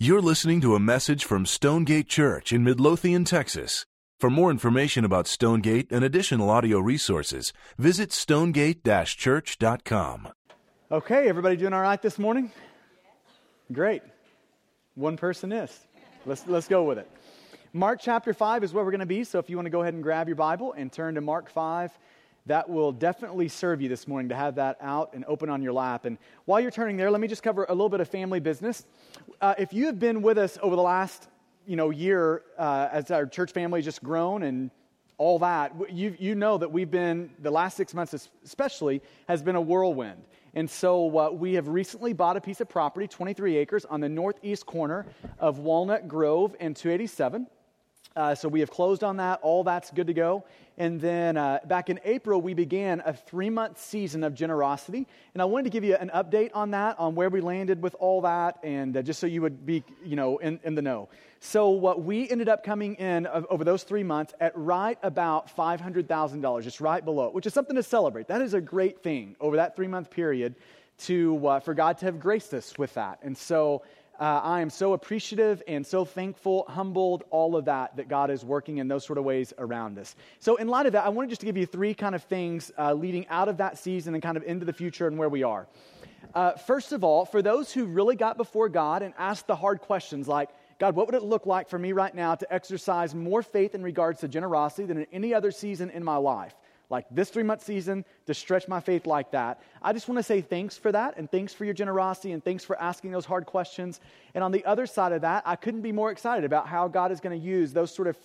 You're listening to a message from Stonegate Church in Midlothian, Texas. For more information about Stonegate and additional audio resources, visit stonegate church.com. Okay, everybody doing all right this morning? Great. One person is. Let's, let's go with it. Mark chapter 5 is where we're going to be, so if you want to go ahead and grab your Bible and turn to Mark 5, that will definitely serve you this morning to have that out and open on your lap. And while you're turning there, let me just cover a little bit of family business. Uh, if you have been with us over the last you know, year uh, as our church family has just grown and all that, you, you know that we've been, the last six months especially, has been a whirlwind. And so uh, we have recently bought a piece of property, 23 acres, on the northeast corner of Walnut Grove and 287. Uh, so we have closed on that. All that's good to go. And then uh, back in April, we began a three month season of generosity. And I wanted to give you an update on that, on where we landed with all that, and uh, just so you would be, you know, in, in the know. So what we ended up coming in of, over those three months at right about $500,000, just right below, which is something to celebrate. That is a great thing over that three month period to, uh, for God to have graced us with that. And so uh, I am so appreciative and so thankful, humbled, all of that, that God is working in those sort of ways around us. So, in light of that, I wanted just to give you three kind of things uh, leading out of that season and kind of into the future and where we are. Uh, first of all, for those who really got before God and asked the hard questions like, God, what would it look like for me right now to exercise more faith in regards to generosity than in any other season in my life? Like this three month season to stretch my faith like that. I just want to say thanks for that and thanks for your generosity and thanks for asking those hard questions. And on the other side of that, I couldn't be more excited about how God is going to use those sort of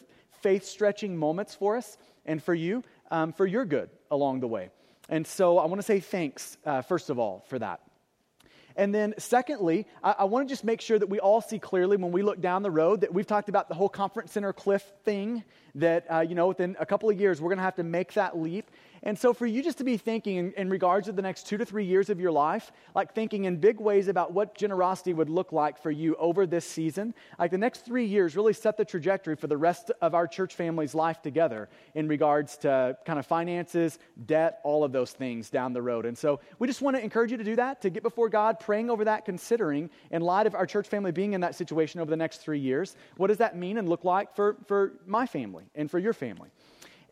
faith stretching moments for us and for you um, for your good along the way. And so I want to say thanks, uh, first of all, for that. And then, secondly, I, I want to just make sure that we all see clearly when we look down the road that we've talked about the whole conference center cliff thing, that, uh, you know, within a couple of years, we're going to have to make that leap. And so, for you just to be thinking in, in, regards to the next two to three years of your life, like thinking in big ways about what generosity would look like for you over this season, like the next three years really set the trajectory for the rest of our church family's life together in regards to kind of finances, debt, all of those things down the road. And so, we just want to encourage you to do that, to get before God, praying over that, considering in light of our church family being in that situation over the next three years, what does that mean and look like for, for my family and for your family?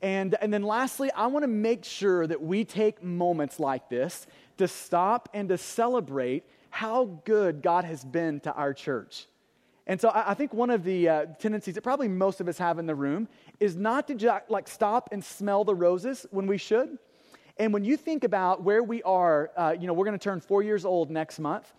And, and then lastly, I want to make sure that we take moments like this to stop and to celebrate how good God has been to our church. And so I, I think one of the uh, tendencies that probably most of us have in the room is not to just like stop and smell the roses when we should. And when you think about where we are, uh, you know, we're going to turn four years old next month.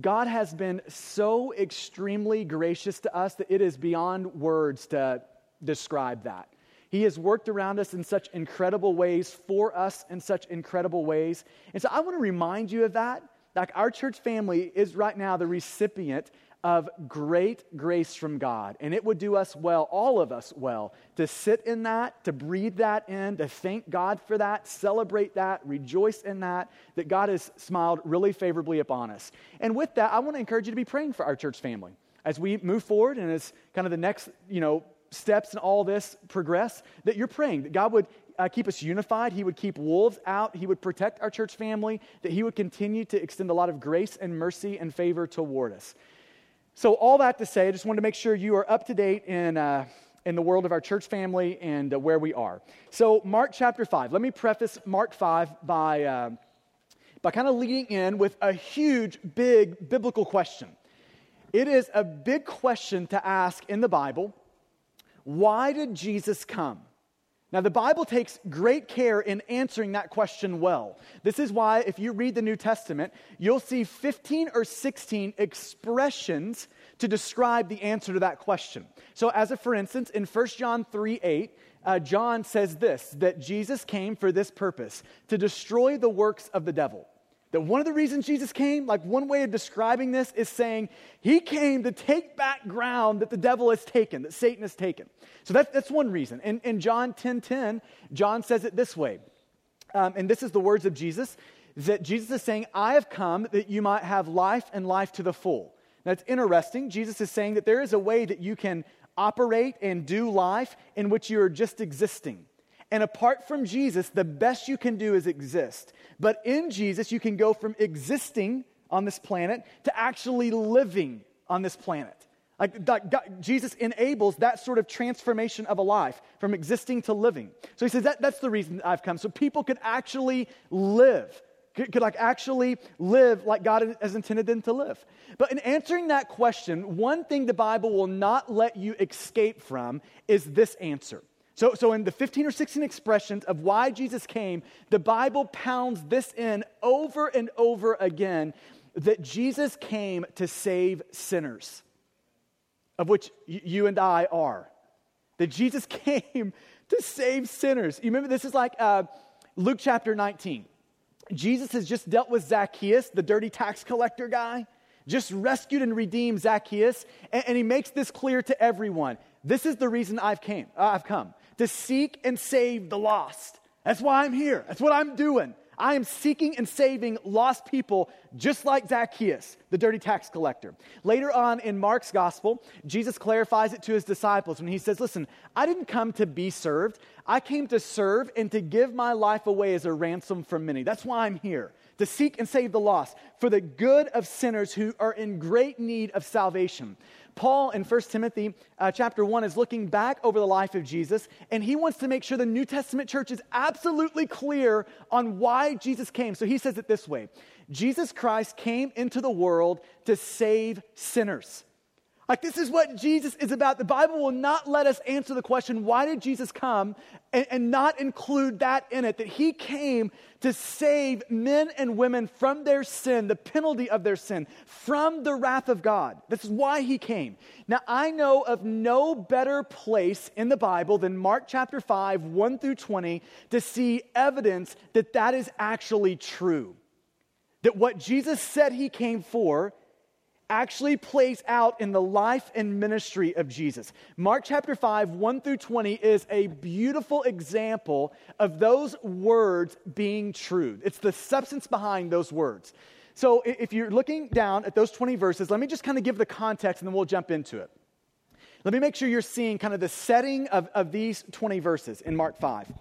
God has been so extremely gracious to us that it is beyond words to describe that. He has worked around us in such incredible ways, for us in such incredible ways. And so I want to remind you of that. Like our church family is right now the recipient of great grace from God. And it would do us well, all of us well, to sit in that, to breathe that in, to thank God for that, celebrate that, rejoice in that, that God has smiled really favorably upon us. And with that, I want to encourage you to be praying for our church family as we move forward and as kind of the next, you know, steps in all this progress, that you're praying that God would uh, keep us unified. He would keep wolves out. He would protect our church family, that He would continue to extend a lot of grace and mercy and favor toward us. So, all that to say, I just wanted to make sure you are up to date in, uh, in the world of our church family and uh, where we are. So, Mark chapter 5. Let me preface Mark 5 by, uh, by kind of leading in with a huge, big biblical question. It is a big question to ask in the Bible why did Jesus come? Now, the Bible takes great care in answering that question well. This is why, if you read the New Testament, you'll see 15 or 16 expressions to describe the answer to that question. So, as a for instance, in 1 John 3 8, uh, John says this that Jesus came for this purpose to destroy the works of the devil. That one of the reasons Jesus came, like one way of describing this is saying he came to take back ground that the devil has taken, that Satan has taken. So that, that's one reason. In, in John 10 10, John says it this way. Um, and this is the words of Jesus that Jesus is saying, I have come that you might have life and life to the full. Now it's interesting. Jesus is saying that there is a way that you can operate and do life in which you are just existing. And apart from Jesus, the best you can do is exist. But in Jesus, you can go from existing on this planet to actually living on this planet. Like God, Jesus enables that sort of transformation of a life from existing to living. So he says that, that's the reason I've come. So people could actually live, could, could like actually live like God has intended them to live. But in answering that question, one thing the Bible will not let you escape from is this answer. So, so in the 15 or 16 expressions of why Jesus came, the Bible pounds this in over and over again that Jesus came to save sinners of which you and I are. That Jesus came to save sinners. You remember, this is like uh, Luke chapter 19. Jesus has just dealt with Zacchaeus, the dirty tax collector guy, just rescued and redeemed Zacchaeus, and, and he makes this clear to everyone. This is the reason I've came. Uh, I've come to seek and save the lost. That's why I'm here. That's what I'm doing. I am seeking and saving lost people just like Zacchaeus, the dirty tax collector. Later on in Mark's gospel, Jesus clarifies it to his disciples when he says, Listen, I didn't come to be served. I came to serve and to give my life away as a ransom for many. That's why I'm here, to seek and save the lost, for the good of sinners who are in great need of salvation. Paul in 1 Timothy uh, chapter 1 is looking back over the life of Jesus, and he wants to make sure the New Testament church is absolutely clear on why Jesus came. So he says it this way Jesus Christ came into the world to save sinners. Like, this is what Jesus is about. The Bible will not let us answer the question, why did Jesus come, and, and, not include that in it? That he came to save men and women from their sin, the penalty of their sin, from the wrath of God. This is why he came. Now, I know of no better place in the Bible than Mark chapter 5, 1 through 20, to see evidence that that is actually true. That what Jesus said he came for, actually plays out in the life and ministry of Jesus. Mark chapter 5, 1 through 20 is a beautiful example of those words being true. It's the substance behind those words. So if you're looking down at those 20 verses, let me just kind of give the context and then we'll jump into it. Let me make sure you're seeing kind of the setting of, of these 20 verses in Mark 5.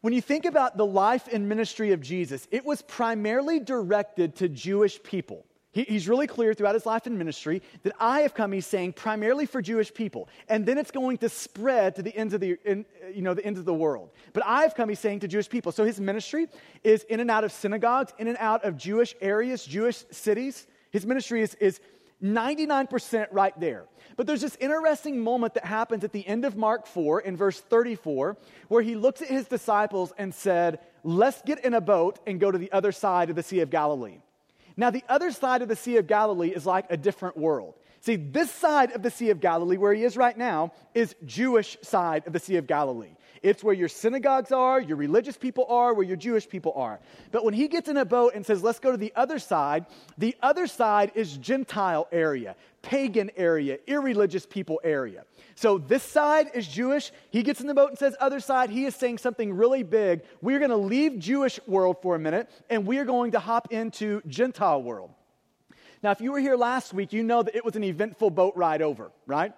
When you think about the life and ministry of Jesus, it was primarily directed to Jewish people. He, he's really clear throughout his life and ministry that I have come, he's saying, primarily for Jewish people. And then it's going to spread to the ends of the, in, you know, the ends of the world. But I have come, he's saying, to Jewish people. So his ministry is in and out of synagogues, in and out of Jewish areas, Jewish cities. His ministry is, is 99% right there. But there's this interesting moment that happens at the end of Mark 4 in verse 34 where he looks at his disciples and said, Let's get in a boat and go to the other side of the Sea of Galilee. Now, the other side of the Sea of Galilee is like a different world. See, this side of the Sea of Galilee, where he is right now, is Jewish side of the Sea of Galilee. It's where your synagogues are, your religious people are, where your Jewish people are. But when he gets in a boat and says, let's go to the other side, the other side is Gentile area, pagan area, irreligious people area. So this side is Jewish. He gets in the boat and says, other side, he is saying something really big. We're going to leave Jewish world for a minute, and we are going to hop into Gentile world. Now, if you were here last week, you know that it was an eventful boat ride over, right?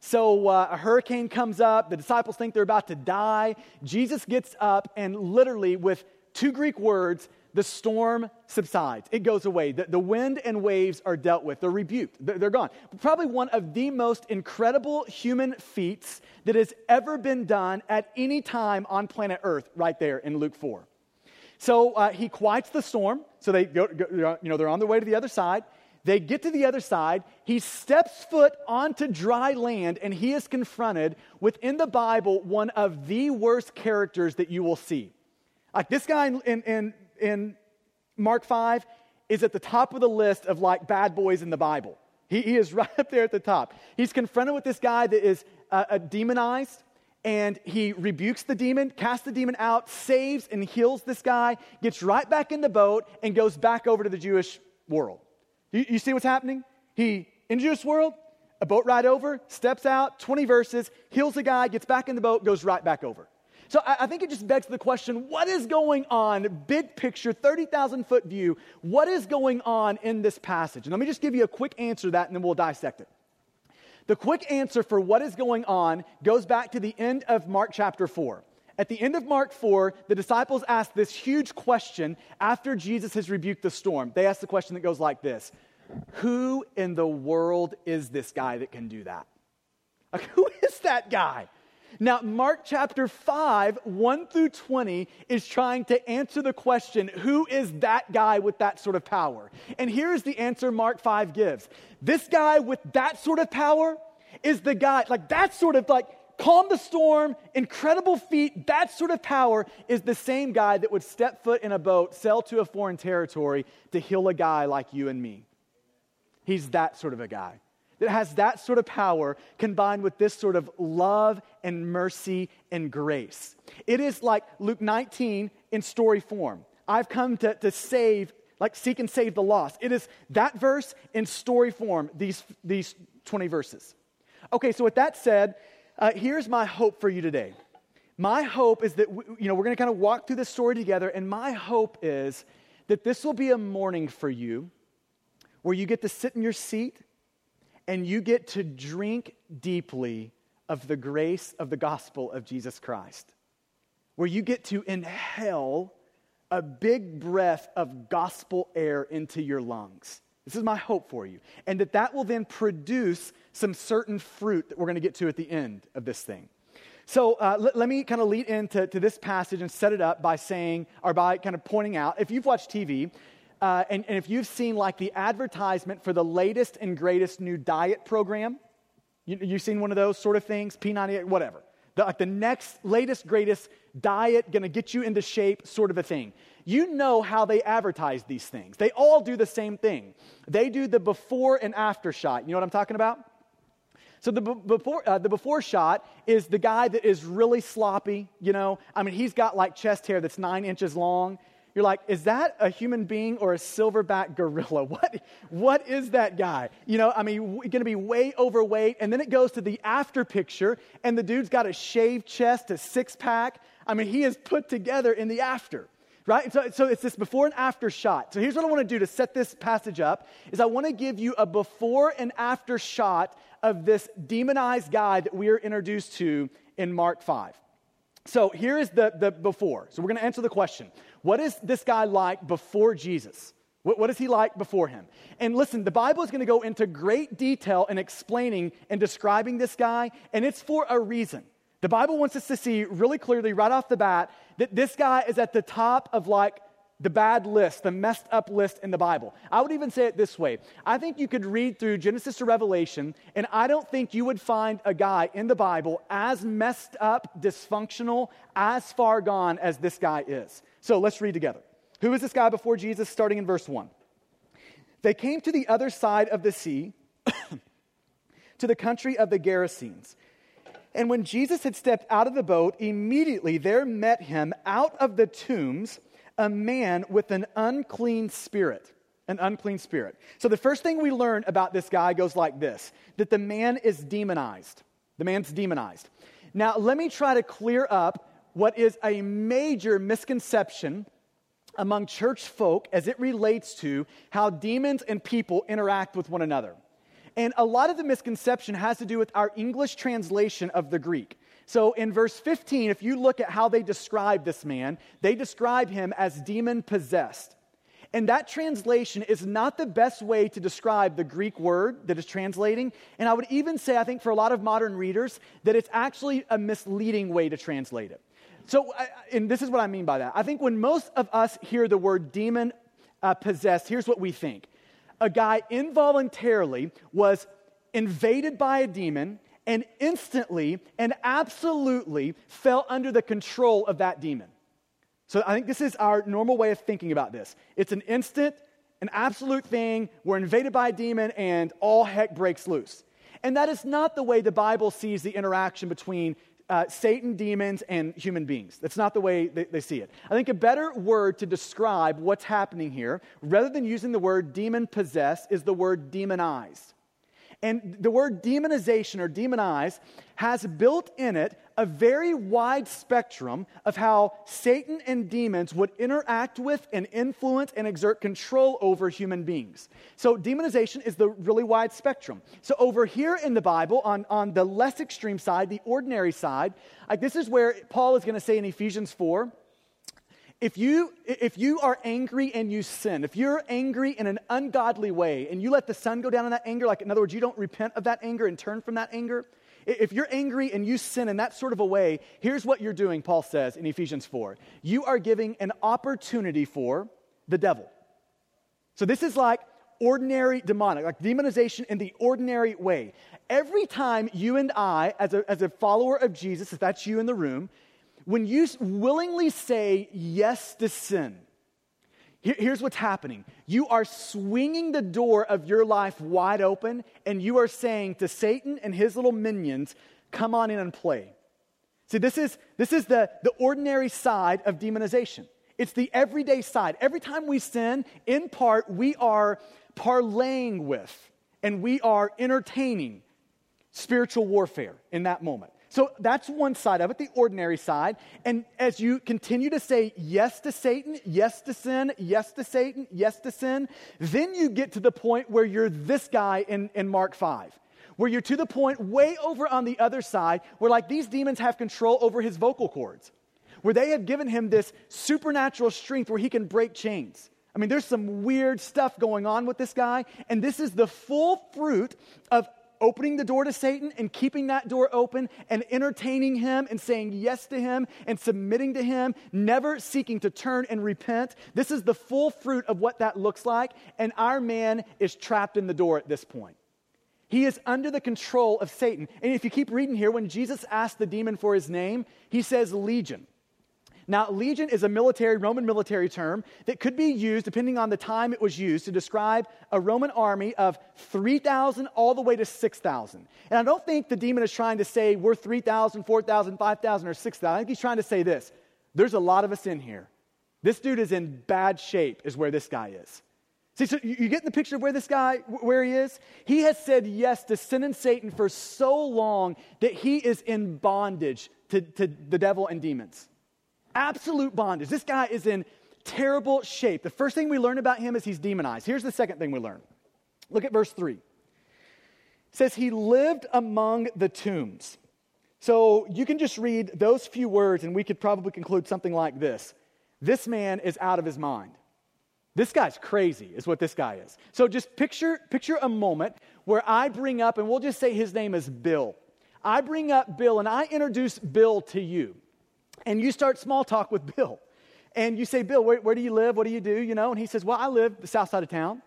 So uh, a hurricane comes up. The disciples think they're about to die. Jesus gets up and literally, with two Greek words, the storm subsides. It goes away. The, the wind and waves are dealt with. They're rebuked. They're, they're gone. Probably one of the most incredible human feats that has ever been done at any time on planet Earth, right there in Luke 4. So uh, he quiets the storm. So they go, go, you know, they're on their way to the other side. They get to the other side. He steps foot onto dry land, and he is confronted within the Bible one of the worst characters that you will see. Like this guy in, in, in Mark 5 is at the top of the list of like bad boys in the Bible. He, he is right up there at the top. He's confronted with this guy that is uh, uh, demonized, and he rebukes the demon, casts the demon out, saves and heals this guy, gets right back in the boat, and goes back over to the Jewish world. You, you see what's happening? He, in Jewish world, a boat ride over, steps out, 20 verses, heals the guy, gets back in the boat, goes right back over. So I, I think it just begs the question what is going on, big picture, 30,000 foot view, what is going on in this passage? And let me just give you a quick answer to that and then we'll dissect it. The quick answer for what is going on goes back to the end of Mark chapter 4. At the end of Mark 4, the disciples ask this huge question after Jesus has rebuked the storm. They ask the question that goes like this who in the world is this guy that can do that? Like, who is that guy? Now, Mark chapter 5, 1 through 20, is trying to answer the question who is that guy with that sort of power? And here's the answer Mark 5 gives this guy with that sort of power is the guy, like that sort of like calm the storm, incredible feat, that sort of power is the same guy that would step foot in a boat, sail to a foreign territory to heal a guy like you and me. He's that sort of a guy that has that sort of power combined with this sort of love and mercy and grace. It is like Luke 19 in story form. I've come to, to save, like seek and save the lost. It is that verse in story form, these, these 20 verses. Okay, so with that said, uh, here's my hope for you today. My hope is that, we, you know, we're going to kind of walk through this story together, and my hope is that this will be a morning for you where you get to sit in your seat and you get to drink deeply of the grace of the gospel of Jesus Christ, where you get to inhale a big breath of gospel air into your lungs. This is my hope for you. And that that will then produce some certain fruit that we're going to get to at the end of this thing. So uh, let, let, me kind of lead into to this passage and set it up by saying, or by kind of pointing out, if you've watched TV, uh, and, and if you've seen like the advertisement for the latest and greatest new diet program, you, you've seen one of those sort of things, P90X, whatever. The, like the next, latest, greatest diet, gonna get you into shape sort of a thing. You know how they advertise these things. They all do the same thing. They do the before and after shot. You know what I'm talking about? So the before, uh, the before shot is the guy that is really sloppy, you know. I mean, he's got like chest hair that's nine inches long. You're like, is that a human being or a silverback gorilla? What, what is that guy? You know, I mean, going to be way overweight. And then it goes to the after picture, and the dude's got a shaved chest, a six pack. I mean, he is put together in the after right so, so it's this before and after shot so here's what i want to do to set this passage up is i want to give you a before and after shot of this demonized guy that we are introduced to in mark 5 so here is the, the before so we're going to answer the question what is this guy like before Jesus? What, what is he like before him? And listen, the Bible is going to go into great detail in explaining and describing this guy, and it's for a reason. The Bible wants us to see really clearly right off the bat that this guy is at the top of like the bad list, the messed up list in the Bible. I would even say it this way I think you could read through Genesis to Revelation, and I don't think you would find a guy in the Bible as messed up, dysfunctional, as far gone as this guy is. So let's read together. Who is this guy before Jesus, starting in verse 1? They came to the other side of the sea, to the country of the Gerasenes. And when Jesus had stepped out of the boat, immediately there met him out of the tombs a man with an unclean spirit. An unclean spirit. So the first thing we learn about this guy goes like this that the man is demonized. The man's demonized. Now, let me try to clear up what is a major misconception among church folk as it relates to how demons and people interact with one another. And a lot of the misconception has to do with our English translation of the Greek. So in verse 15, if you look at how they describe this man, they describe him as demon possessed. And that translation is not the best way to describe the Greek word that is translating. And I would even say, I think for a lot of modern readers, that it's actually a misleading way to translate it. So, and this is what I mean by that. I think when most of us hear the word demon uh, possessed, here's what we think a guy involuntarily was invaded by a demon and instantly and absolutely fell under the control of that demon. So I think this is our normal way of thinking about this. It's an instant, an absolute thing. We're invaded by a demon and all heck breaks loose. And that is not the way the Bible sees the interaction between uh, Satan, demons, and human beings. That's not the way they, they, see it. I think a better word to describe what's happening here, rather than using the word demon possessed, is the word demonized. And the word demonization or demonize has built in it a very wide spectrum of how Satan and demons would interact with and influence and exert control over human beings. So, demonization is the really wide spectrum. So, over here in the Bible, on, on the less extreme side, the ordinary side, like this is where Paul is going to say in Ephesians 4 if you, if you are angry and you sin, if you're angry in an ungodly way and you let the sun go down in that anger, like in other words, you don't repent of that anger and turn from that anger, if you're angry and you sin in that sort of a way, here's what you're doing, Paul says in Ephesians 4. You are giving an opportunity for the devil. So this is like ordinary demonic, like demonization in the ordinary way. Every time you and I, as a, as a follower of Jesus, if that's you in the room, when you willingly say yes to sin, here, here's what's happening you are swinging the door of your life wide open, and you are saying to Satan and his little minions, Come on in and play. See, this is, this is the, the ordinary side of demonization. It's the everyday side. Every time we sin, in part, we are parlaying with and we are entertaining spiritual warfare in that moment. So that's one side of it, the ordinary side. And as you continue to say yes to Satan, yes to sin, yes to Satan, yes to sin, then you get to the point where you're this guy in, in Mark 5, where you're to the point way over on the other side where, like, these demons have control over his vocal cords, where they have given him this supernatural strength where he can break chains. I mean, there's some weird stuff going on with this guy, and this is the full fruit of opening the door to Satan and keeping that door open and entertaining him and saying yes to him and submitting to him, never seeking to turn and repent. This is the full fruit of what that looks like. And our man is trapped in the door at this point. He is under the control of Satan. And if you keep reading here, when Jesus asked the demon for his name, he says legion. Now, legion is a military, Roman military term that could be used, depending on the time it was used, to describe a Roman army of 3,000 all the way to 6,000. And I don't think the demon is trying to say we're 3,000, 4,000, 5,000, or 6,000. I think he's trying to say this there's a lot of us in here. This dude is in bad shape, is where this guy is. See, so you get the picture of where this guy, where he is? He has said yes to sin and Satan for so long that he is in bondage to, to the devil and demons absolute bondage. This guy is in terrible shape. The first thing we learn about him is he's demonized. Here's the second thing we learn. Look at verse 3. It says, He lived among the tombs. So you can just read those few words, and we could probably conclude something like this This man is out of his mind. This guy's crazy, is what this guy is. So just picture, picture a moment where I bring up, and we'll just say his name is Bill. I bring up Bill, and I introduce Bill to you and you start small talk with Bill. And you say, Bill, where, where do you live? What do you do? You know, and he says, Well, I live the south side of town.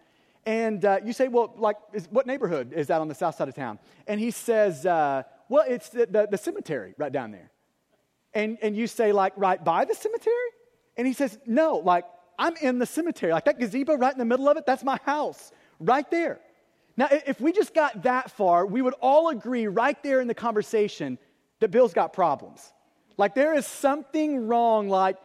And uh, you say, Well, like, is, what neighborhood is that on the south side of town? And he says, uh, Well, it's the, the, the cemetery right down there. And, and you say, like, right by the cemetery? And he says, No, like, I'm in the cemetery. Like that gazebo right in the middle of it, that's my house right there. Now, if we just got that far, we would all agree right there in the conversation that Bill's got problems. Like there is something wrong, like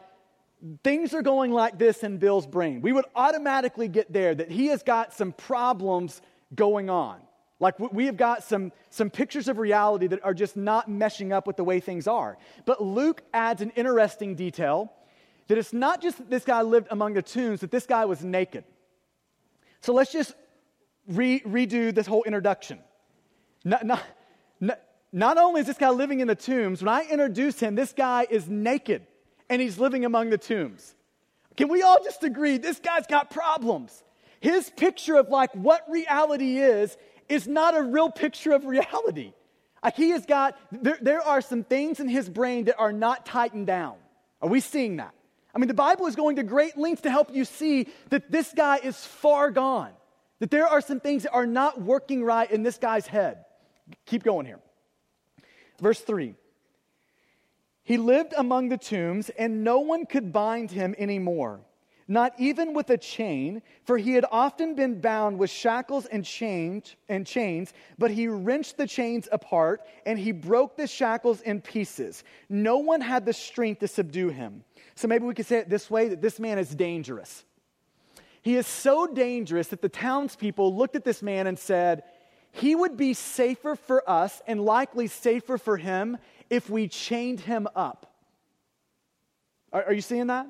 things are going like this in Bill's brain. We would automatically get there that he has got some problems going on. Like we have got some, some pictures of reality that are just not meshing up with the way things are. But Luke adds an interesting detail that it's not just that this guy lived among the tombs, that this guy was naked. So let's just re- redo this whole introduction. Not, not, not, only is this guy living in the tombs, when I introduce him, this guy is naked and he's living among the tombs. Can we all just agree this guy's got problems? His picture of like what reality is is not a real picture of reality. Like he has got, there, there are some things in his brain that are not tightened down. Are we seeing that? I mean, the Bible is going to great lengths to help you see that this guy is far gone, that there are some things that are not working right in this guy's head. Keep going here. Verse 3 He lived among the tombs, and no one could bind him anymore, not even with a chain, for he had often been bound with shackles and chains, and chains, but he wrenched the chains apart, and he broke the shackles in pieces. No one had the strength to subdue him. So maybe we could say it this way that this man is dangerous. He is so dangerous that the townspeople looked at this man and said, he would be safer for us and likely safer for him if we chained him up. Are, are you seeing that?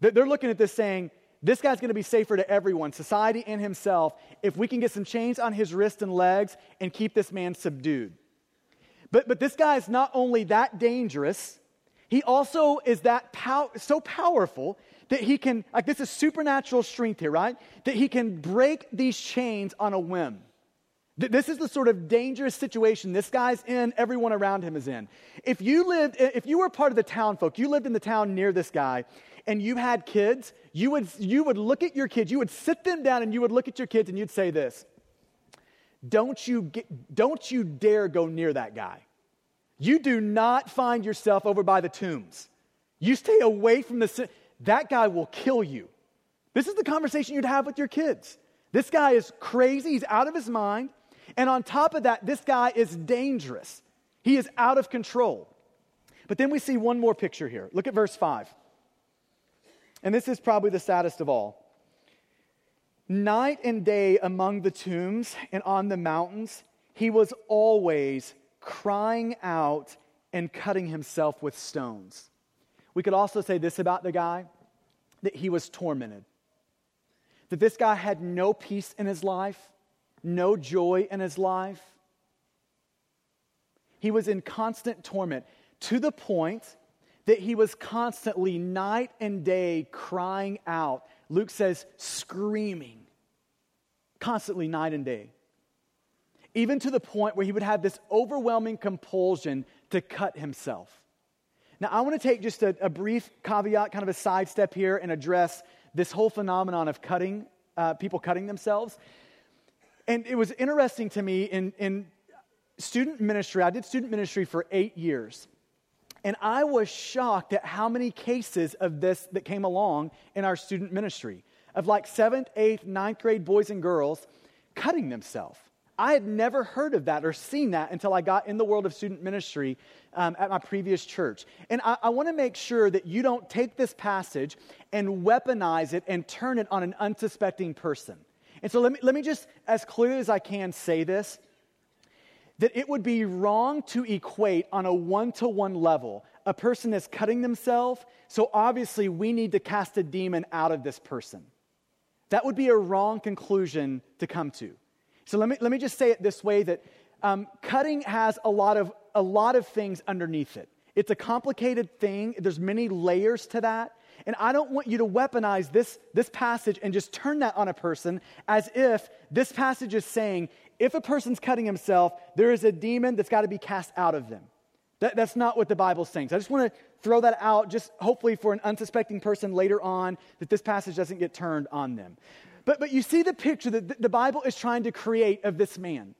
They're looking at this saying, this guy's going to be safer to everyone, society and himself, if we can get some chains on his wrists and legs and keep this man subdued. But, but this guy is not only that dangerous, he also is that pow- so powerful that he can, like, this is supernatural strength here, right? That he can break these chains on a whim. This is the sort of dangerous situation this guy's in, everyone around him is in. If you lived, if you were part of the town folk, you lived in the town near this guy, and you had kids, you would, you would look at your kids, you would sit them down and you would look at your kids and you'd say this Don't you, get, don't you dare go near that guy. You do not find yourself over by the tombs. You stay away from the, that guy will kill you. This is the conversation you'd have with your kids. This guy is crazy, he's out of his mind. And on top of that, this guy is dangerous. He is out of control. But then we see one more picture here. Look at verse 5. And this is probably the saddest of all. Night and day among the tombs and on the mountains, he was always crying out and cutting himself with stones. We could also say this about the guy that he was tormented, that this guy had no peace in his life, no joy in his life. He was in constant torment to the point that he was constantly, night and day, crying out. Luke says, screaming, constantly, night and day. Even to the point where he would have this overwhelming compulsion to cut himself. Now, I want to take just a, a brief caveat, kind of a sidestep here, and address this whole phenomenon of cutting, uh, people cutting themselves. And it was interesting to me in, in student ministry, I did student ministry for eight years. And I was shocked at how many cases of this that came along in our student ministry of like seventh, eighth, ninth grade boys and girls cutting themselves. I had never heard of that or seen that until I got in the world of student ministry um, at my previous church. And I, I want to make sure that you don't take this passage and weaponize it and turn it on an unsuspecting person. And so let me, let me just, as clearly as I can, say this that it would be wrong to equate on a one to one level a person is cutting themselves, so obviously we need to cast a demon out of this person. That would be a wrong conclusion to come to. So let me, let me just say it this way that um, cutting has a lot, of, a lot of things underneath it. It's a complicated thing, there's many layers to that. And I don't want you to weaponize this, this passage and just turn that on a person as if this passage is saying, if a person's cutting himself, there is a demon that's got to be cast out of them. That, that's not what the Bible's saying. So I just want to throw that out, just hopefully for an unsuspecting person later on, that this passage doesn't get turned on them. But, but you see the picture that the Bible is trying to create of this man.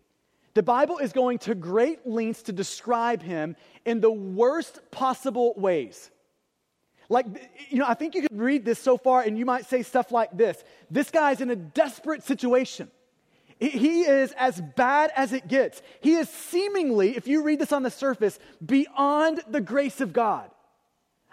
The Bible is going to great lengths to describe him in the worst possible ways. Like, you know, I think you could read this so far and you might say stuff like this This guy's in a desperate situation. He is as bad as it gets. He is seemingly, if you read this on the surface, beyond the grace of God.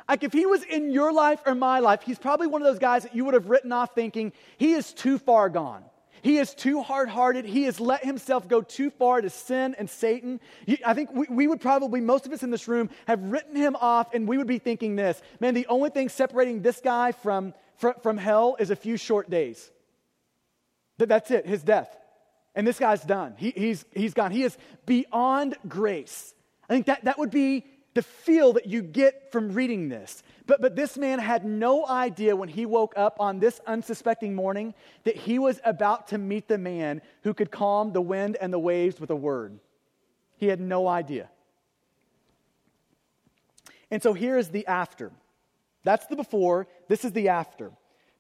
Like, if he was in your life or my life, he's probably one of those guys that you would have written off thinking, he is too far gone. He is too hard hearted. He has let himself go too far to sin and Satan. I think we, we, would probably, most of us in this room, have written him off, and we would be thinking this man, the only thing separating this guy from, from, from hell is a few short days. That's it, his death. And this guy's done. He, he's, he's gone. He is beyond grace. I think that, that would be the feel that you get from reading this. But, but this man had no idea when he woke up on this unsuspecting morning that he was about to meet the man who could calm the wind and the waves with a word. He had no idea. And so here is the after. That's the before, this is the after.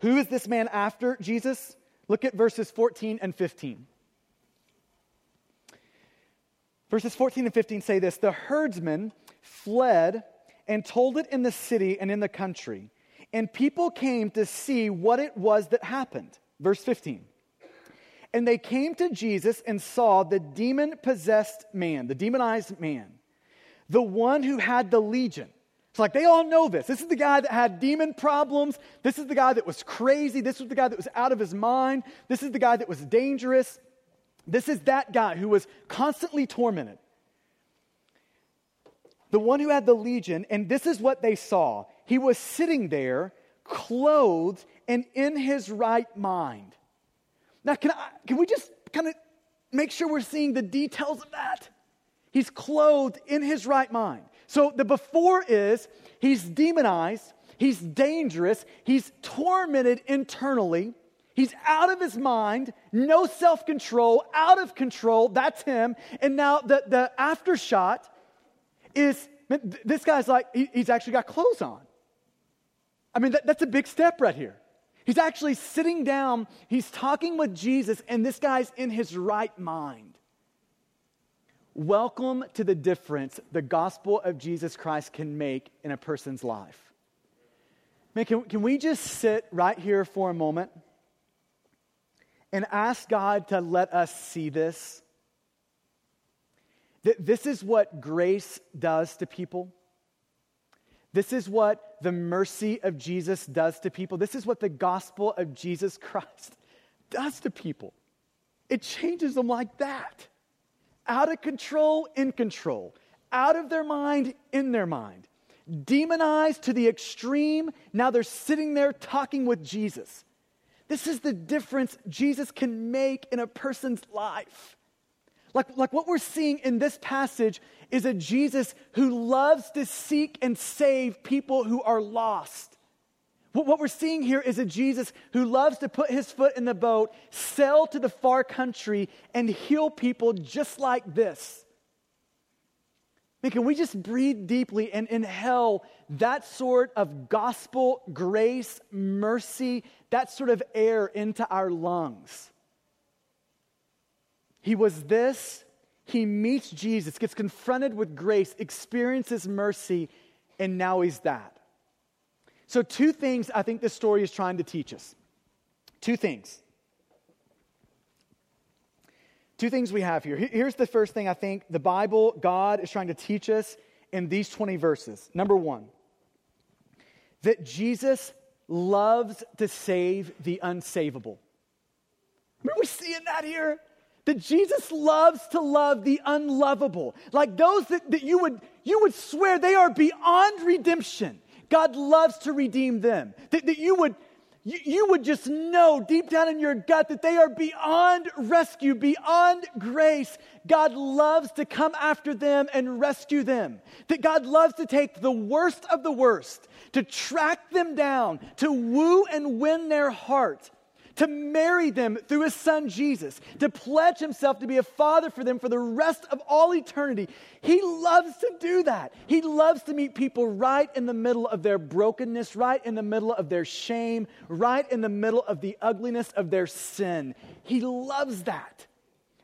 Who is this man after Jesus? Look at verses 14 and 15. Verses 14 and 15 say this The herdsman fled and told it in the city and in the country. And people came to see what it was that happened. Verse 15. And they came to Jesus and saw the demon possessed man, the demonized man, the one who had the legion. It's like they all know this. This is the guy that had demon problems. This is the guy that was crazy. This was the guy that was out of his mind. This is the guy that was dangerous. This is that guy who was constantly tormented the one who had the legion, and this is what they saw. He was sitting there, clothed and in his right mind. Now, can, I, can we just kind of make sure we're seeing the details of that? He's clothed in his right mind. So the before is he's demonized, He's dangerous. He's tormented internally. He's out of his mind, no self control, out of control. That's him. And now the, the after shot is this guy's like, he, he's actually got clothes on. I mean, that, that's a big step right here. He's actually sitting down, he's talking with Jesus, and this guy's in his right mind. Welcome to the difference the gospel of Jesus Christ can make in a person's life. Man, can, can we just sit right here for a moment and ask God to let us see this? This is what grace does to people. This is what the mercy of Jesus does to people. This is what the gospel of Jesus Christ does to people. It changes them like that out of control, in control, out of their mind, in their mind, demonized to the extreme. Now they're sitting there talking with Jesus. This is the difference Jesus can make in a person's life. Like, like what we're seeing in this passage is a Jesus who loves to seek and save people who are lost. What, what we're seeing here is a Jesus who loves to put his foot in the boat, sail to the far country, and heal people just like this. Man, can we just breathe deeply and inhale that sort of gospel, grace, mercy, that sort of air into our lungs? He was this, he meets Jesus, gets confronted with grace, experiences mercy, and now he's that. So, two things I think this story is trying to teach us. Two things. Two things we have here. Here's the first thing I think the Bible, God is trying to teach us in these 20 verses. Number one, that Jesus loves to save the unsavable. Remember, we see in that here that Jesus loves to love the unlovable, like those that, that you, would, you would swear they are beyond redemption. God loves to redeem them. That, that you, would, you, you would just know deep down in your gut that they are beyond rescue, beyond grace. God loves to come after them and rescue them. That God loves to take the worst of the worst, to track them down, to woo and win their heart to marry them through his son Jesus, to pledge himself to be a father for them for the rest of all eternity. He loves to do that. He loves to meet people right in the middle of their brokenness, right in the middle of their shame, right in the middle of the ugliness of their sin. He loves that.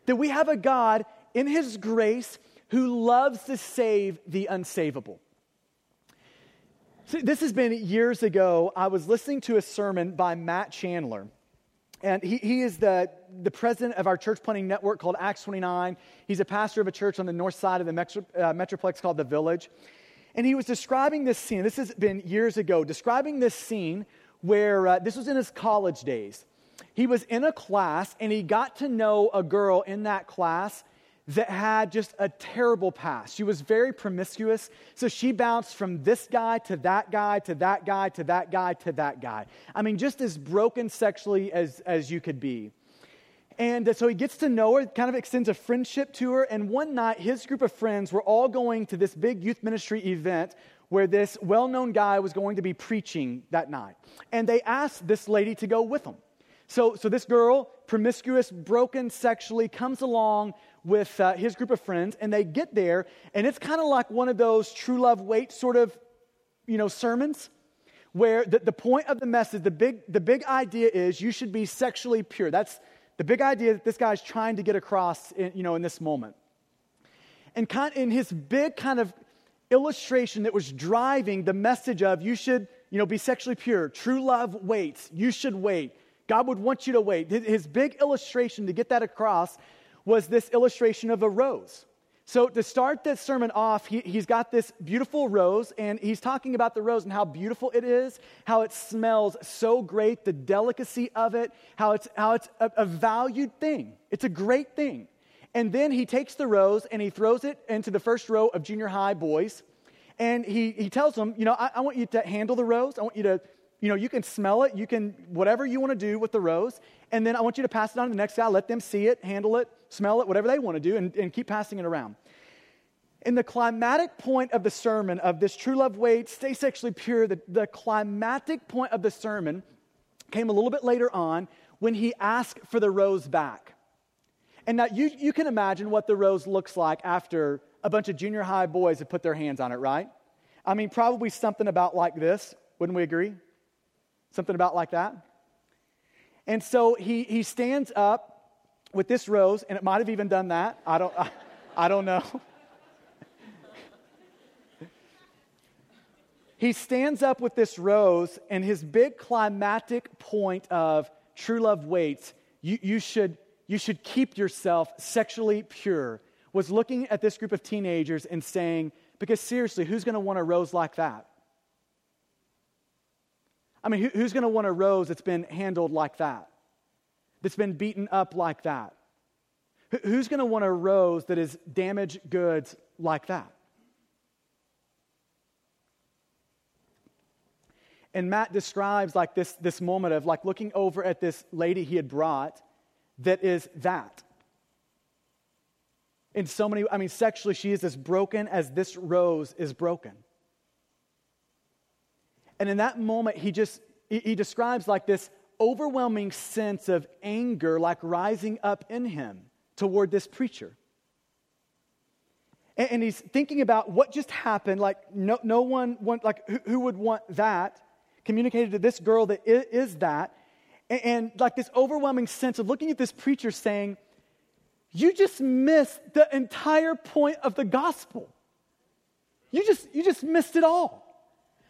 That we have a God in his grace who loves to save the unsavable. See, this has been years ago. I was listening to a sermon by Matt Chandler. And he, he is the, the president of our church planting network called Acts 29. He's a pastor of a church on the north side of the metro, uh, Metroplex called The Village. And he was describing this scene, this has been years ago, describing this scene where uh, this was in his college days. He was in a class and he got to know a girl in that class that had just a terrible past. She was very promiscuous, so she bounced from this guy to that guy to that guy to that guy to that guy. I mean, just as broken sexually as, as you could be. And so he gets to know her, kind of extends a friendship to her. And one night, his group of friends were all going to this big youth ministry event where this well known guy was going to be preaching that night. And they asked this lady to go with them. So, so this girl, promiscuous, broken sexually, comes along with uh, his group of friends, and they get there, and it's kind of like one of those true love wait sort of, you know, sermons where the, the point of the message, the big, the big idea is you should be sexually pure. That's the big idea that this guy's trying to get across, in, you know, in this moment. And kind, in his big kind of illustration that was driving the message of you should, you know, be sexually pure. True love waits. You should wait. God would want you to wait. His big illustration to get that across was this illustration of a rose. So, to start this sermon off, he, has got this beautiful rose, and he's talking about the rose and how beautiful it is, how it smells so great, the delicacy of it, how it's, how it's a, a valued thing. It's a great thing. And then he takes the rose and he throws it into the first row of junior high boys. And he, he tells them, You know, I, I want you to handle the rose. I want you to you know, you can smell it, you can, whatever you want to do with the rose, and then I want you to pass it on to the next guy, let them see it, handle it, smell it, whatever they want to do, and, and keep passing it around. In the climatic point of the sermon of this true love waits, stay sexually pure, the, the climatic point of the sermon came a little bit later on when he asked for the rose back. And now you, you can imagine what the rose looks like after a bunch of junior high boys have put their hands on it, right? I mean, probably something about like this, wouldn't we agree? Something about like that. And so he, he stands up with this rose, and it might have even done that. I don't, I, I don't know. he stands up with this rose, and his big climatic point of true love waits, you, you, should, you should keep yourself sexually pure, was looking at this group of teenagers and saying, because seriously, who's going to want a rose like that? I mean, who, who's going to want a rose that's been handled like that? That's been beaten up like that? Who, who's going to want a rose that is damaged goods like that? And Matt describes like this, this moment of like looking over at this lady he had brought that is that. In so many, I mean, sexually, she is as broken as this rose is broken. And in that moment, he just, he, describes like this overwhelming sense of anger, like rising up in him toward this preacher. And, and he's thinking about what just happened. Like, no, no one, want, like, who, who would want that? Communicated to this girl that is, is that. And, and like this overwhelming sense of looking at this preacher saying, you just missed the entire point of the gospel. You just, you just missed it all.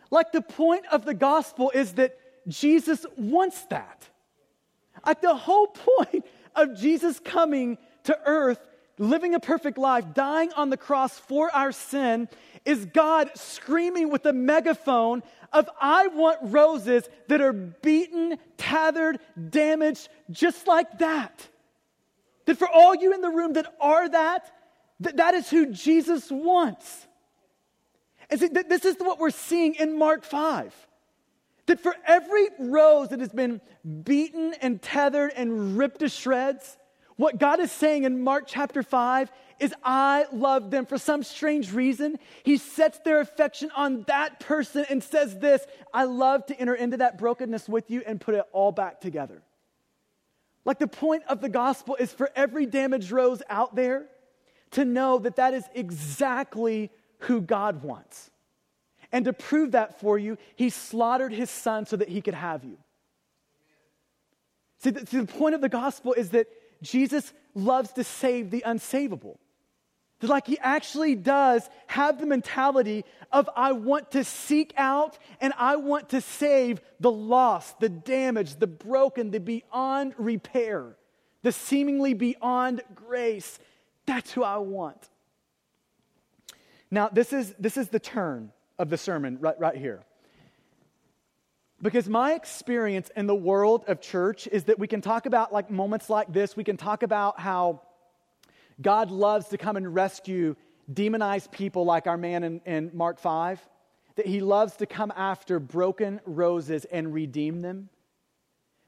Like the point of the gospel is that Jesus wants that. Like the whole point of Jesus coming to earth, living a perfect life, dying on the cross for our sin, is God screaming with a megaphone of, I want roses that are beaten, tethered, damaged, just like that. That for all you in the room that are that, that, that is who Jesus wants. And see, this is what we're seeing in Mark 5. That for every rose that has been beaten and tethered and ripped to shreds, what God is saying in Mark chapter 5 is, I love them. For some strange reason, He sets their affection on that person and says this I love to enter into that brokenness with you and put it all back together. Like the point of the gospel is for every damaged rose out there to know that that is exactly who God wants. And to prove that for you, he slaughtered his son so that he could have you. See, the, the point of the gospel is that Jesus loves to save the unsavable. That, like, he actually does have the mentality of, I want to seek out and I want to save the lost, the damaged, the broken, the beyond repair, the seemingly beyond grace. That's who I want. Now, this is, this is the turn of the sermon right, right here. Because my experience in the world of church is that we can talk about like moments like this. We can talk about how God loves to come and rescue demonized people like our man in, in Mark 5. That he loves to come after broken roses and redeem them.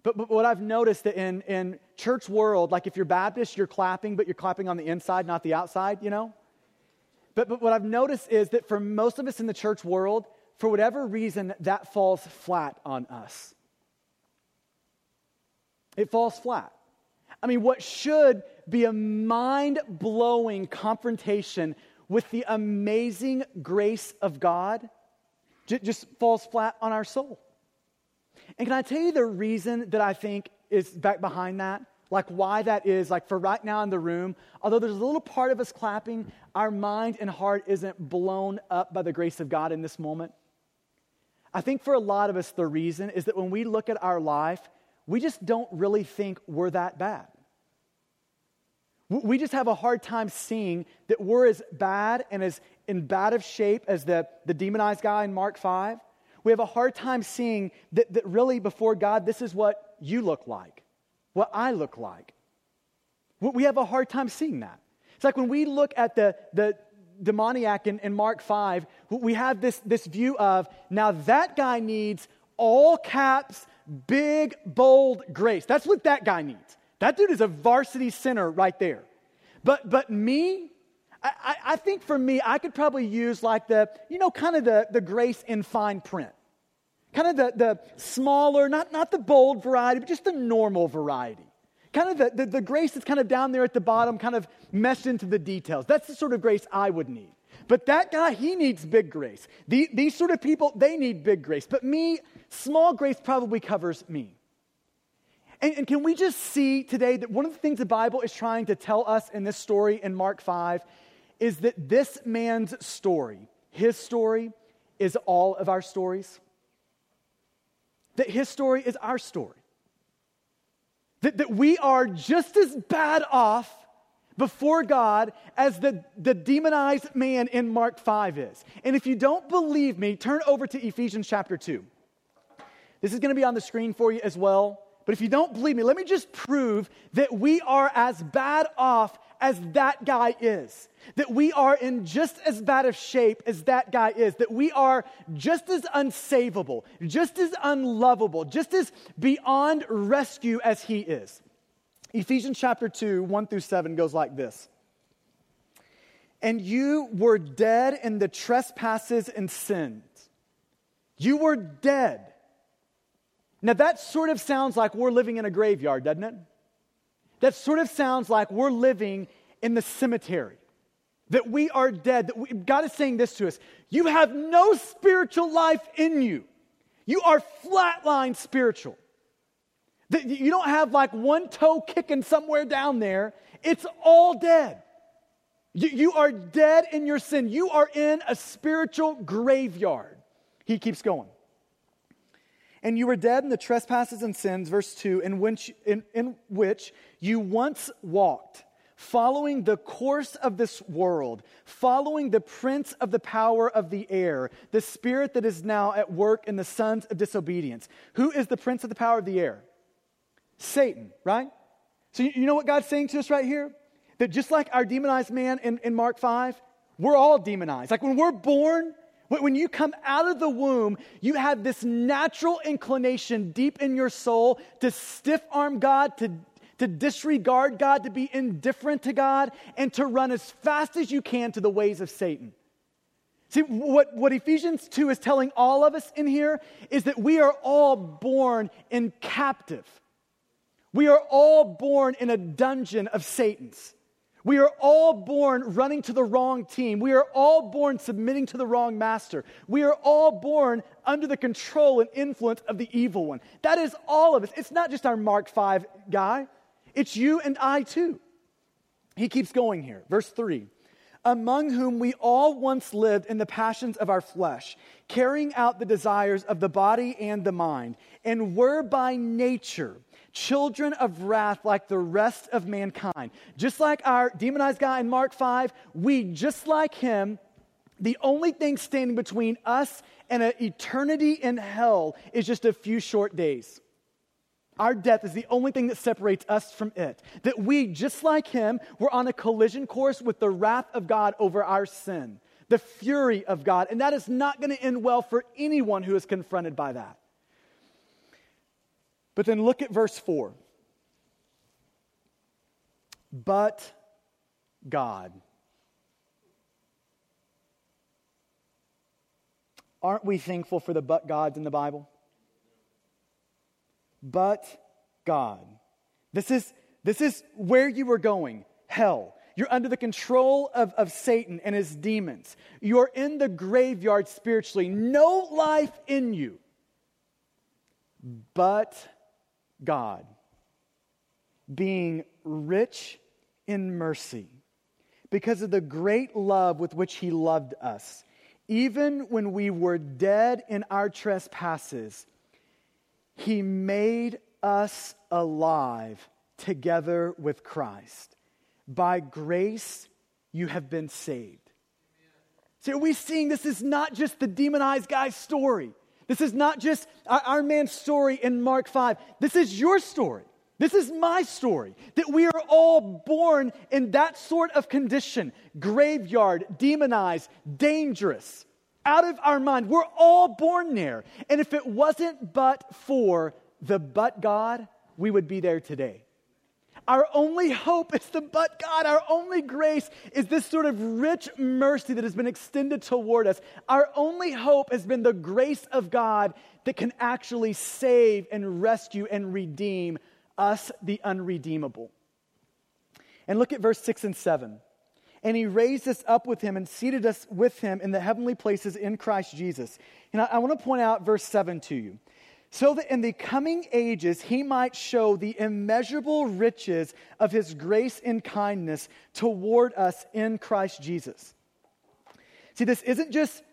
But, but what I've noticed that in, in church world, like if you're Baptist, you're clapping, but you're clapping on the inside, not the outside, you know? But, but what I've noticed is that for most of us in the church world, for whatever reason, that falls flat on us. It falls flat. I mean, what should be a mind blowing confrontation with the amazing grace of God j- just falls flat on our soul. And can I tell you the reason that I think is back behind that? Like why that is, like for right now in the room, although there's a little part of us clapping, our mind and heart isn't blown up by the grace of God in this moment. I think for a lot of us, the reason is that when we look at our life, we just don't really think we're that bad. We just have a hard time seeing that we're as bad and as in bad of shape as the, the demonized guy in Mark 5. We have a hard time seeing that, that really before God, this is what you look like what I look like. We have a hard time seeing that. It's like when we look at the, the demoniac in, in Mark 5, we have this, this view of now that guy needs all caps, big, bold grace. That's what that guy needs. That dude is a varsity sinner right there. But, but me, I, I, think for me, I could probably use like the, you know, kind of the, the grace in fine print. Kind of the, the smaller, not, not the bold variety, but just the normal variety. Kind of the, the, the grace that's kind of down there at the bottom, kind of meshed into the details. That's the sort of grace I would need. But that guy, he needs big grace. The, these sort of people, they need big grace. But me, small grace probably covers me. And, and, can we just see today that one of the things the Bible is trying to tell us in this story in Mark 5 is that this man's story, his story, is all of our stories? That his story is our story. That, that we are just as bad off before God as the, the demonized man in Mark 5 is. And if you don't believe me, turn over to Ephesians chapter 2. This is going to be on the screen for you as well. But if you don't believe me, let me just prove that we are as bad off as that guy is. That we are in just as bad of shape as that guy is. That we are just as unsavable, just as unlovable, just as beyond rescue as he is. Ephesians chapter 2, 1 through 7 goes like this. And you were dead in the trespasses and sins. You were dead now, that sort of sounds like we're living in a graveyard, doesn't it? That sort of sounds like we're living in the cemetery, that we are dead. That we, God is saying this to us You have no spiritual life in you, you are flatline spiritual. That you don't have like one toe kicking somewhere down there, it's all dead. You, you are dead in your sin, you are in a spiritual graveyard. He keeps going. And you were dead in the trespasses and sins, verse 2, in which, in, in which you once walked, following the course of this world, following the prince of the power of the air, the spirit that is now at work in the sons of disobedience. Who is the prince of the power of the air? Satan, right? So you, you know what God's saying to us right here? That just like our demonized man in, in Mark 5, we're all demonized. Like when we're born, when you come out of the womb, you have this natural inclination deep in your soul to stiff arm God, to, to disregard God, to be indifferent to God, and to run as fast as you can to the ways of Satan. See, what, what Ephesians 2 is telling all of us in here is that we are all born in captive. We are all born in a dungeon of Satan's. We are all born running to the wrong team. We are all born submitting to the wrong master. We are all born under the control and influence of the evil one. That is all of us. It's not just our Mark 5 guy, it's you and I too. He keeps going here. Verse 3 Among whom we all once lived in the passions of our flesh, carrying out the desires of the body and the mind, and were by nature children of wrath like the rest of mankind. Just like our demonized guy in Mark 5, we, just like him, the only thing standing between us and an eternity in hell is just a few short days. Our death is the only thing that separates us from it. That we, just like him, were on a collision course with the wrath of God over our sin, the fury of God. And that is not going to end well for anyone who is confronted by that. But then look at verse 4. But God. Aren't we thankful for the but gods in the Bible? But God. This is, this is where you were going hell. You're under the control of, of Satan and his demons. You're in the graveyard spiritually. No life in you. But God, being rich in mercy, because of the great love with which He loved us, even when we were dead in our trespasses, He made us alive together with Christ. By grace, you have been saved. See, are we seeing this is not just the demonized guy's story? This is not just our, man's story in Mark 5. This is your story. This is my story that we are all born in that sort of condition graveyard, demonized, dangerous, out of our mind. We're all born there. And if it wasn't but for the but God, we would be there today. Our only hope is the but God. Our only grace is this sort of rich mercy that has been extended toward us. Our only hope has been the grace of God that can actually save and rescue and redeem us, the unredeemable. And look at verse 6 and 7. And he raised us up with him and seated us with him in the heavenly places in Christ Jesus. And I, I want to point out verse 7 to you so that in the coming ages he might show the immeasurable riches of his grace and kindness toward us in Christ Jesus. See, this isn't just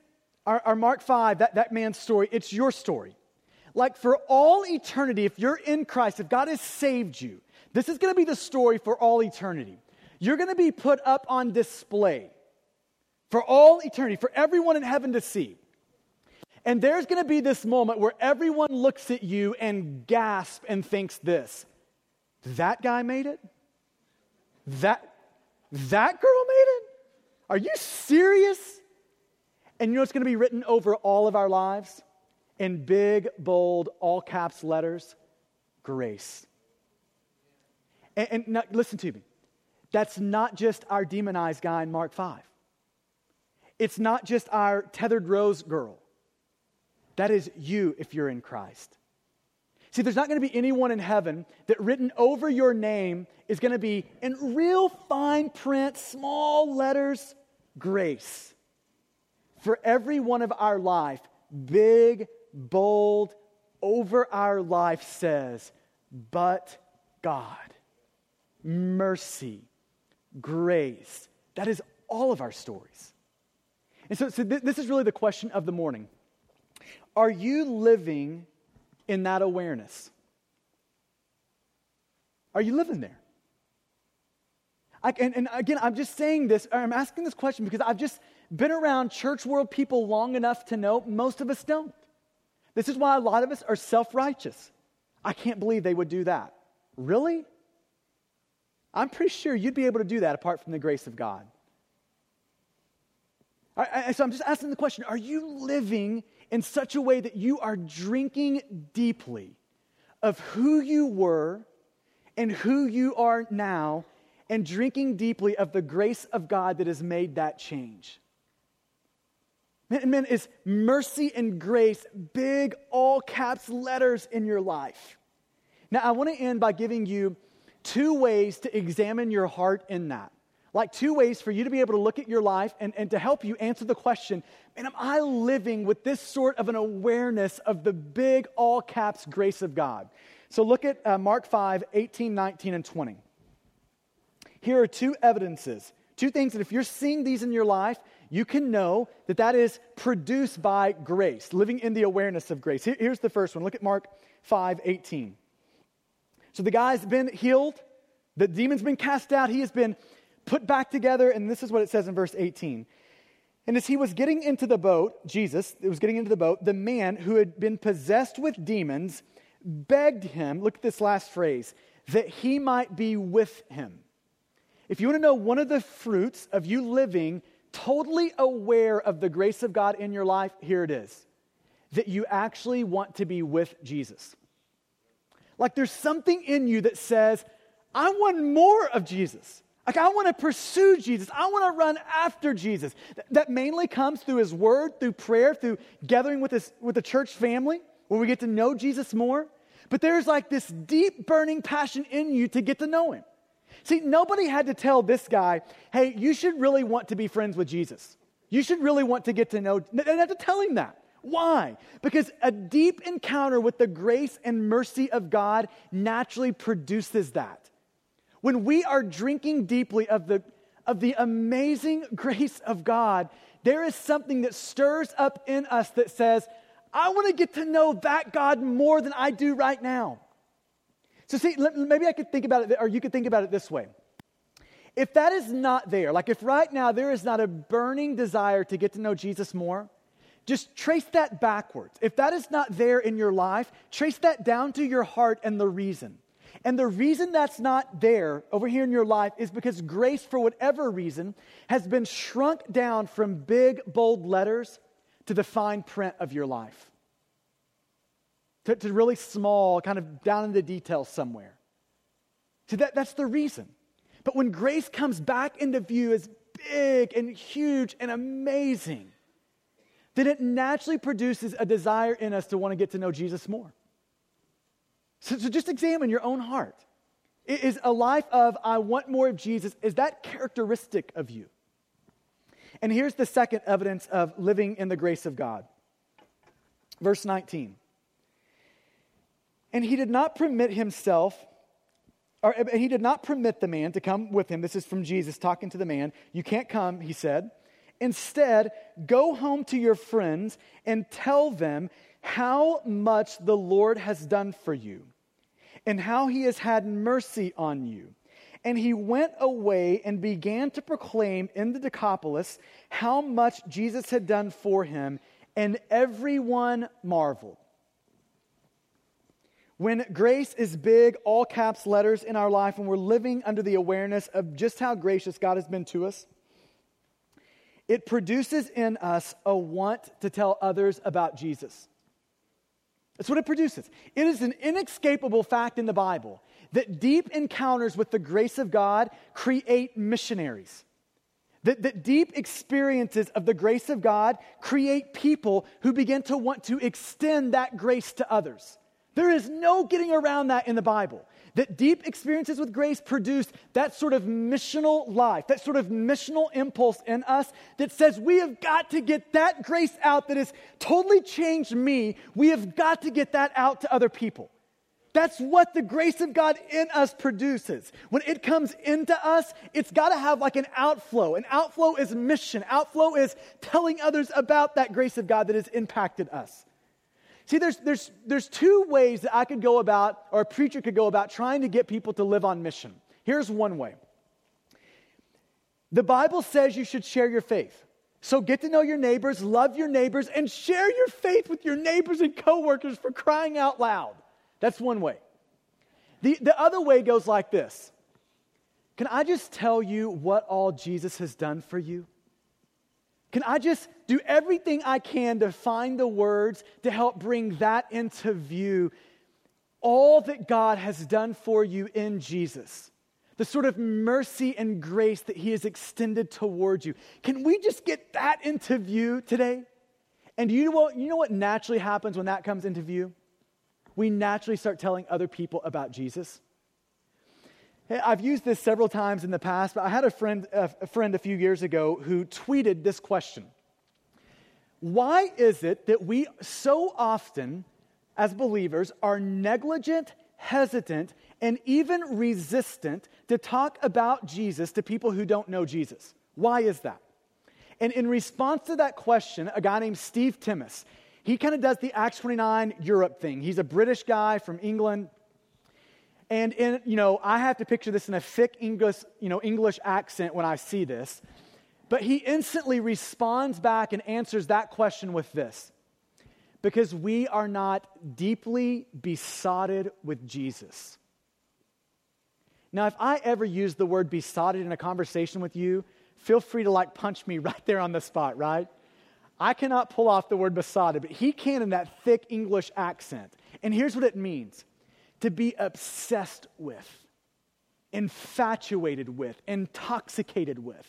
our, our, Mark 5, that, that man's story, it's your story. Like for all eternity, if you're in Christ, if God has saved you, this is going to be the story for all eternity. You're going to be put up on display for all eternity, for everyone in heaven to see. And there's going to be this moment where everyone looks at you and gasps and thinks this that guy made it? That, that girl made it? Are you serious? And you know what's going to be written over all of our lives? In big, bold, all caps letters grace. And, and now, listen to me. That's not just our demonized guy in Mark 5. It's not just our tethered rose girl. That is you if you're in Christ. See, there's not going to be anyone in heaven that written over your name is going to be in real fine print, small letters, grace. For every one of our life, big, bold, over our life says, but God. Mercy, grace. That is all of our stories. And so, so th- this is really the question of the morning. Are you living in that awareness? Are you living there? I, and, and, again, I'm just saying this, I'm asking this question because I've just been around church world people long enough to know most of us don't. This is why a lot of us are self righteous. I can't believe they would do that. Really? I'm pretty sure you'd be able to do that apart from the grace of God. I, I, so I'm just asking the question are you living in such a way that you are drinking deeply of who you were and who you are now, and drinking deeply of the grace of God that has made that change. Man, man, is mercy and grace big, all caps letters in your life. Now, I want to end by giving you two ways to examine your heart in that like two ways for you to be able to look at your life and, and to help you answer the question man, am I living with this sort of an awareness of the big, all caps grace of God? So look at uh, Mark 5, 18, 19, and 20. Here are two evidences, two things that if you're seeing these in your life, you can know that that is produced by grace, living in the awareness of grace. Here, here's the first one. Look at Mark 5, 18. So the guy's been healed, the demon's been cast out, he has been put back together. And this is what it says in verse 18. And as he was getting into the boat, Jesus it was getting into the boat, the man who had been possessed with demons begged him, look at this last phrase, that he might be with him. If you want to know one of the fruits of you living totally aware of the grace of God in your life, here it is that you actually want to be with Jesus. Like there's something in you that says, I want more of Jesus. Like, I want to pursue Jesus. I want to run after Jesus. That mainly comes through His Word, through prayer, through gathering with, his, with the church family, where we get to know Jesus more. But there's like this deep burning passion in you to get to know Him. See, nobody had to tell this guy, hey, you should really want to be friends with Jesus. You should really want to get to know. They didn't have to tell him that. Why? Because a deep encounter with the grace and mercy of God naturally produces that when we are drinking deeply of the, of the amazing grace of God, there is something that stirs up in us that says, I want to get to know that God more than I do right now. So, see, maybe I could think about it, or you could think about it this way. If that is not there, like if right now there is not a burning desire to get to know Jesus more, just trace that backwards. If that is not there in your life, trace that down to your heart and the reason. And the reason that's not there over here in your life is because grace, for whatever reason, has been shrunk down from big, bold letters to the fine print of your life, to, to really small, kind of down in the details somewhere. So that, that's the reason. But when grace comes back into view as big and huge and amazing, then it naturally produces a desire in us to want to get to know Jesus more. So, so just examine your own heart. Is a life of, I want more of Jesus, is that characteristic of you? And here's the second evidence of living in the grace of God. Verse 19. And he did not permit himself or he did not permit the man to come with him. This is from Jesus talking to the man. You can't come, he said. Instead, go home to your friends and tell them how much the Lord has done for you and how he has had mercy on you. And he went away and began to proclaim in the Decapolis how much Jesus had done for him, and everyone marveled. When grace is big, all caps letters in our life, and we're living under the awareness of just how gracious God has been to us, it produces in us a want to tell others about Jesus. That's what it produces. It is an inescapable fact in the Bible that deep encounters with the grace of God create missionaries. That, that deep experiences of the grace of God create people who begin to want to extend that grace to others. There is no getting around that in the Bible. That deep experiences with grace produce that sort of missional life, that sort of missional impulse in us that says we have got to get that grace out that has totally changed me. We have got to get that out to other people. That's what the grace of God in us produces. When it comes into us, it's got to have like an outflow. An outflow is mission, outflow is telling others about that grace of God that has impacted us. See, there's, there's, there's two ways that I could go about, or a preacher could go about trying to get people to live on mission. Here's one way the Bible says you should share your faith. So get to know your neighbors, love your neighbors, and share your faith with your neighbors and coworkers for crying out loud. That's one way. The, the other way goes like this Can I just tell you what all Jesus has done for you? Can I just do everything I can to find the words to help bring that into view? All that God has done for you in Jesus, the sort of mercy and grace that He has extended towards you. Can we just get that into view today? And you know what, you know what naturally happens when that comes into view? We naturally start telling other people about Jesus. I've used this several times in the past, but I had a friend, a friend a few years ago who tweeted this question Why is it that we so often, as believers, are negligent, hesitant, and even resistant to talk about Jesus to people who don't know Jesus? Why is that? And in response to that question, a guy named Steve Timmis, he kind of does the Acts 29 Europe thing. He's a British guy from England. And in, you know, I have to picture this in a thick English, you know, English accent when I see this. But he instantly responds back and answers that question with this because we are not deeply besotted with Jesus. Now, if I ever use the word besotted in a conversation with you, feel free to like punch me right there on the spot, right? I cannot pull off the word besotted, but he can in that thick English accent. And here's what it means to be obsessed with, infatuated with, intoxicated with.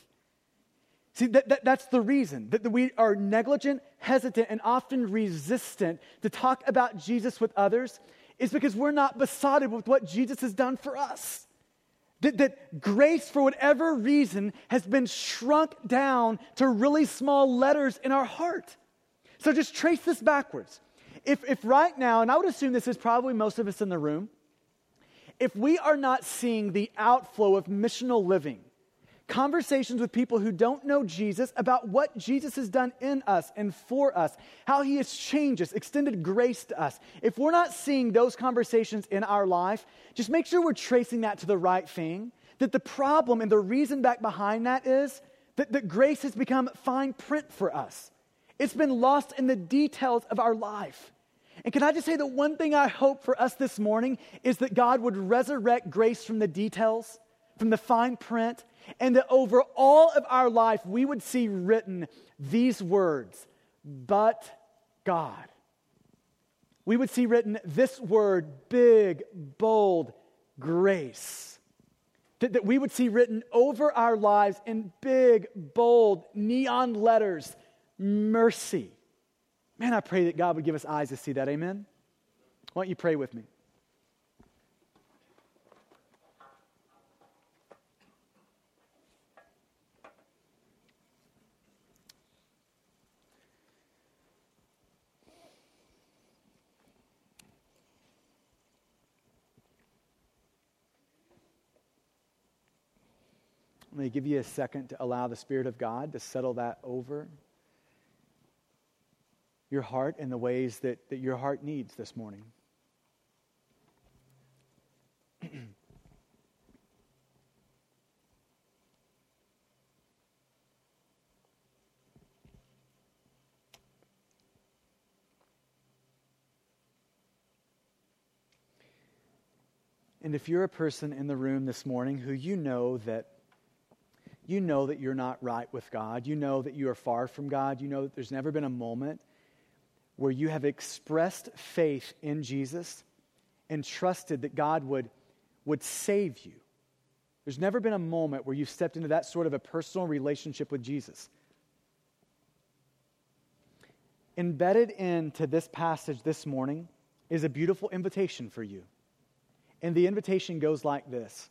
See, that, that, that's the reason that we are negligent, hesitant, and often resistant to talk about Jesus with others is because we're not besotted with what Jesus has done for us. That, that grace, for whatever reason, has been shrunk down to really small letters in our heart. So just trace this backwards if, if right now, and I would assume this is probably most of us in the room, if we are not seeing the outflow of missional living, conversations with people who don't know Jesus about what Jesus has done in us and for us, how he has changed us, extended grace to us. If we're not seeing those conversations in our life, just make sure we're tracing that to the right thing. That the problem and the reason back behind that is that, that grace has become fine print for us. It's been lost in the details of our life. And can I just say that one thing I hope for us this morning is that God would resurrect grace from the details, from the fine print, and that over all of our life we would see written these words, but God. We would see written this word, big, bold, grace. that, that we would see written over our lives in big, bold, neon letters mercy. Man, I pray that God would give us eyes to see that. Amen? Why don't you pray with me? Let me give you a second to allow the Spirit of God to settle that over your heart in the ways that, that your heart needs this morning. And if you're a person in the room this morning who you know that you know that you're not right with God. You know that you are far from God. You know that there's never been a moment where you have expressed faith in Jesus and trusted that God would, would save you. There's never been a moment where you've stepped into that sort of a personal relationship with Jesus. Embedded into this passage this morning is a beautiful invitation for you. And the invitation goes like this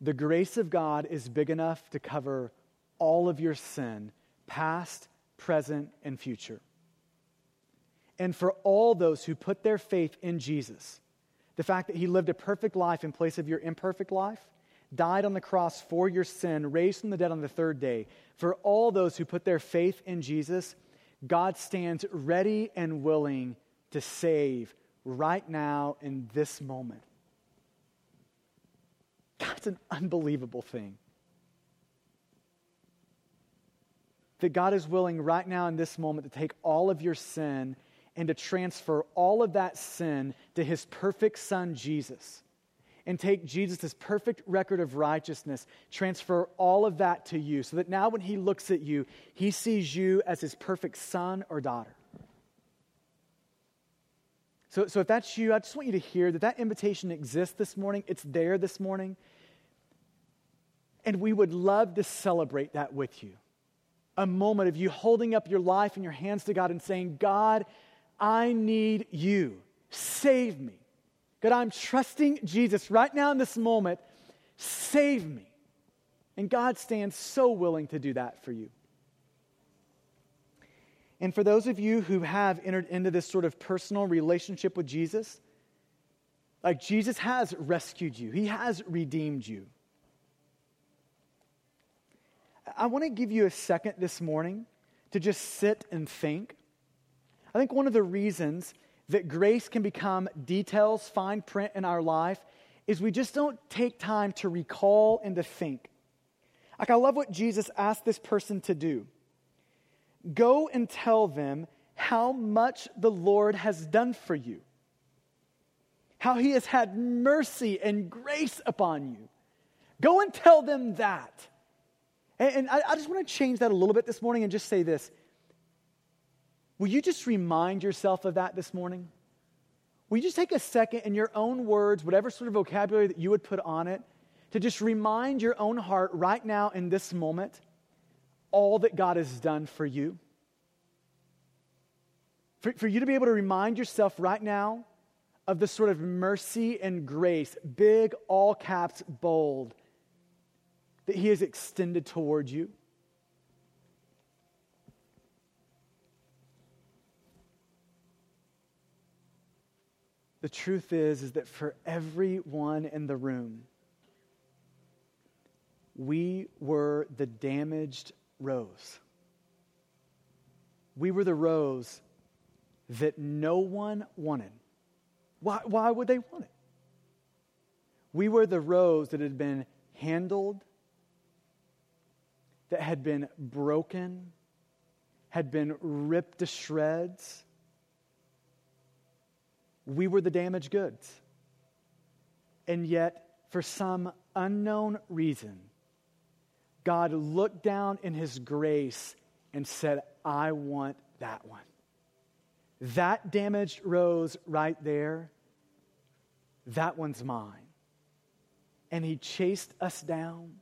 the grace of God is big enough to cover all of your sin, past, present, and future. And for all those who put their faith in Jesus, the fact that he lived a perfect life in place of your imperfect life, died on the cross for your sin, raised from the dead on the third day, for all those who put their faith in Jesus, God stands ready and willing to save right now in this moment. That's an unbelievable thing. That God is willing right now in this moment to take all of your sin and to transfer all of that sin to his perfect son, Jesus. And take Jesus' perfect record of righteousness, transfer all of that to you, so that now when he looks at you, he sees you as his perfect son or daughter. So, so if that's you, I just want you to hear that that invitation exists this morning. It's there this morning. And we would love to celebrate that with you. A moment of you holding up your life and your hands to God and saying, God, I need you. Save me. God, I'm trusting Jesus right now in this moment. Save me. And God stands so willing to do that for you. And for those of you who have entered into this sort of personal relationship with Jesus, like Jesus has rescued you, He has redeemed you. I want to give you a second this morning to just sit and think. I think one of the reasons that grace can become details, fine print in our life, is we just don't take time to recall and to think. Like, I love what Jesus asked this person to do go and tell them how much the Lord has done for you, how he has had mercy and grace upon you. Go and tell them that. And, I just want to change that a little bit this morning and just say this. Will you just remind yourself of that this morning? Will you just take a second in your own words, whatever sort of vocabulary that you would put on it, to just remind your own heart right now in this moment all that God has done for you? For, for you to be able to remind yourself right now of the sort of mercy and grace, big, all caps, bold, that He has extended toward you? The truth is, is that for everyone in the room, we were the damaged rose. We were the rose that no one wanted. Why, why would they want it? We were the rose that had been handled that had been broken, had been ripped to shreds. We were the damaged goods. And yet, for some unknown reason, God looked down in His grace and said, I want that one. That damaged rose right there, that one's mine. and he chased us down.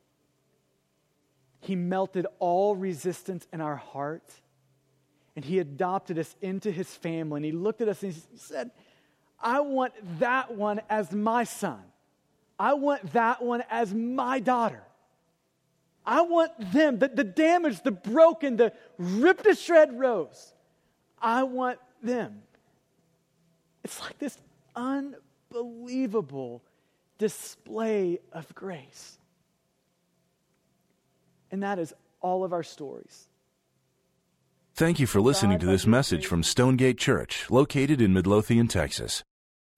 He melted all resistance in our heart and he adopted us into his family. And he looked at us and he said, I want that one as my son. I want that one as my daughter. I want them, the, the damaged, the broken, the ripped to shred rose. I want them. It's like this unbelievable display of grace. And that is all of our stories. Thank you for listening to this message from Stonegate Church, located in Midlothian, Texas.